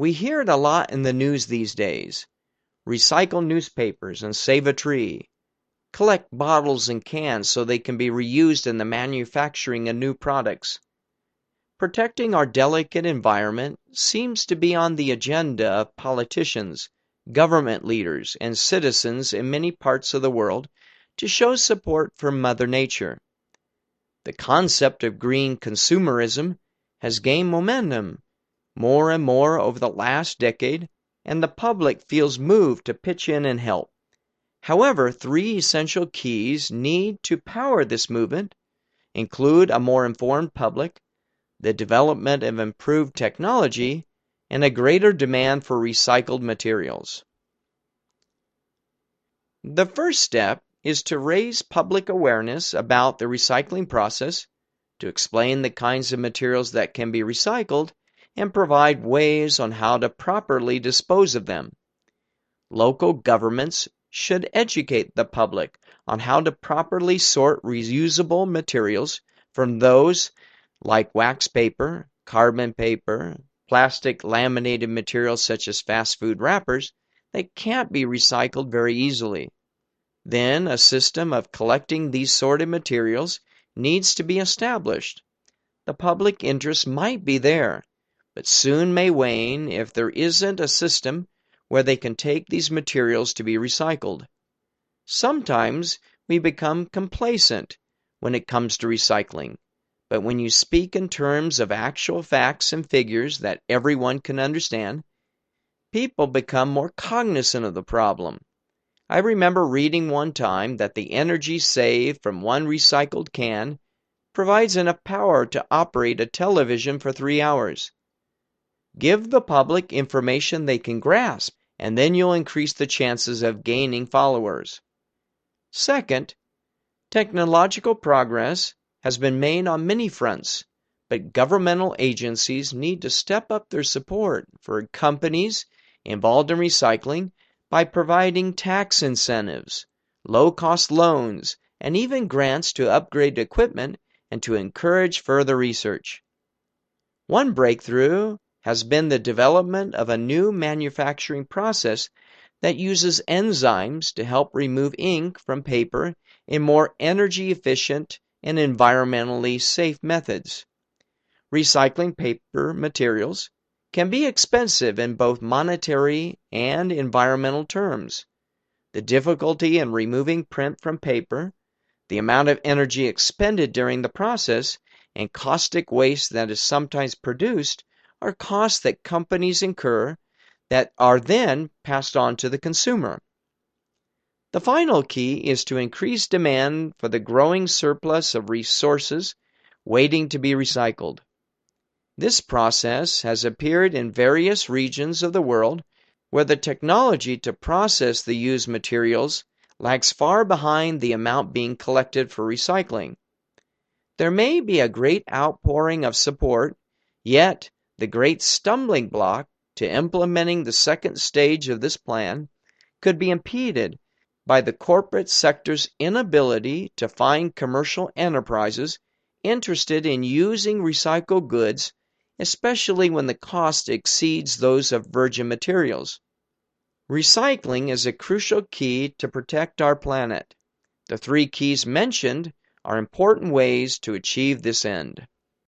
We hear it a lot in the news these days. Recycle newspapers and save a tree. Collect bottles and cans so they can be reused in the manufacturing of new products. Protecting our delicate environment seems to be on the agenda of politicians, government leaders, and citizens in many parts of the world to show support for Mother Nature. The concept of green consumerism has gained momentum more and more over the last decade, and the public feels moved to pitch in and help. However, three essential keys need to power this movement include a more informed public, the development of improved technology, and a greater demand for recycled materials. The first step is to raise public awareness about the recycling process, to explain the kinds of materials that can be recycled, and provide ways on how to properly dispose of them. Local governments should educate the public on how to properly sort reusable materials from those like wax paper, carbon paper, plastic laminated materials such as fast food wrappers that can't be recycled very easily. Then a system of collecting these sorted materials needs to be established. The public interest might be there, but soon may wane if there isn't a system where they can take these materials to be recycled. Sometimes we become complacent when it comes to recycling, but when you speak in terms of actual facts and figures that everyone can understand, people become more cognizant of the problem. I remember reading one time that the energy saved from one recycled can provides enough power to operate a television for three hours. Give the public information they can grasp and then you'll increase the chances of gaining followers. Second, technological progress has been made on many fronts, but governmental agencies need to step up their support for companies involved in recycling by providing tax incentives, low cost loans, and even grants to upgrade equipment and to encourage further research. One breakthrough has been the development of a new manufacturing process that uses enzymes to help remove ink from paper in more energy efficient and environmentally safe methods. Recycling paper materials can be expensive in both monetary and environmental terms. The difficulty in removing print from paper, the amount of energy expended during the process, and caustic waste that is sometimes produced are costs that companies incur that are then passed on to the consumer. The final key is to increase demand for the growing surplus of resources waiting to be recycled. This process has appeared in various regions of the world where the technology to process the used materials lags far behind the amount being collected for recycling. There may be a great outpouring of support, yet the great stumbling block to implementing the second stage of this plan could be impeded by the corporate sector's inability to find commercial enterprises interested in using recycled goods, especially when the cost exceeds those of virgin materials. Recycling is a crucial key to protect our planet. The three keys mentioned are important ways to achieve this end.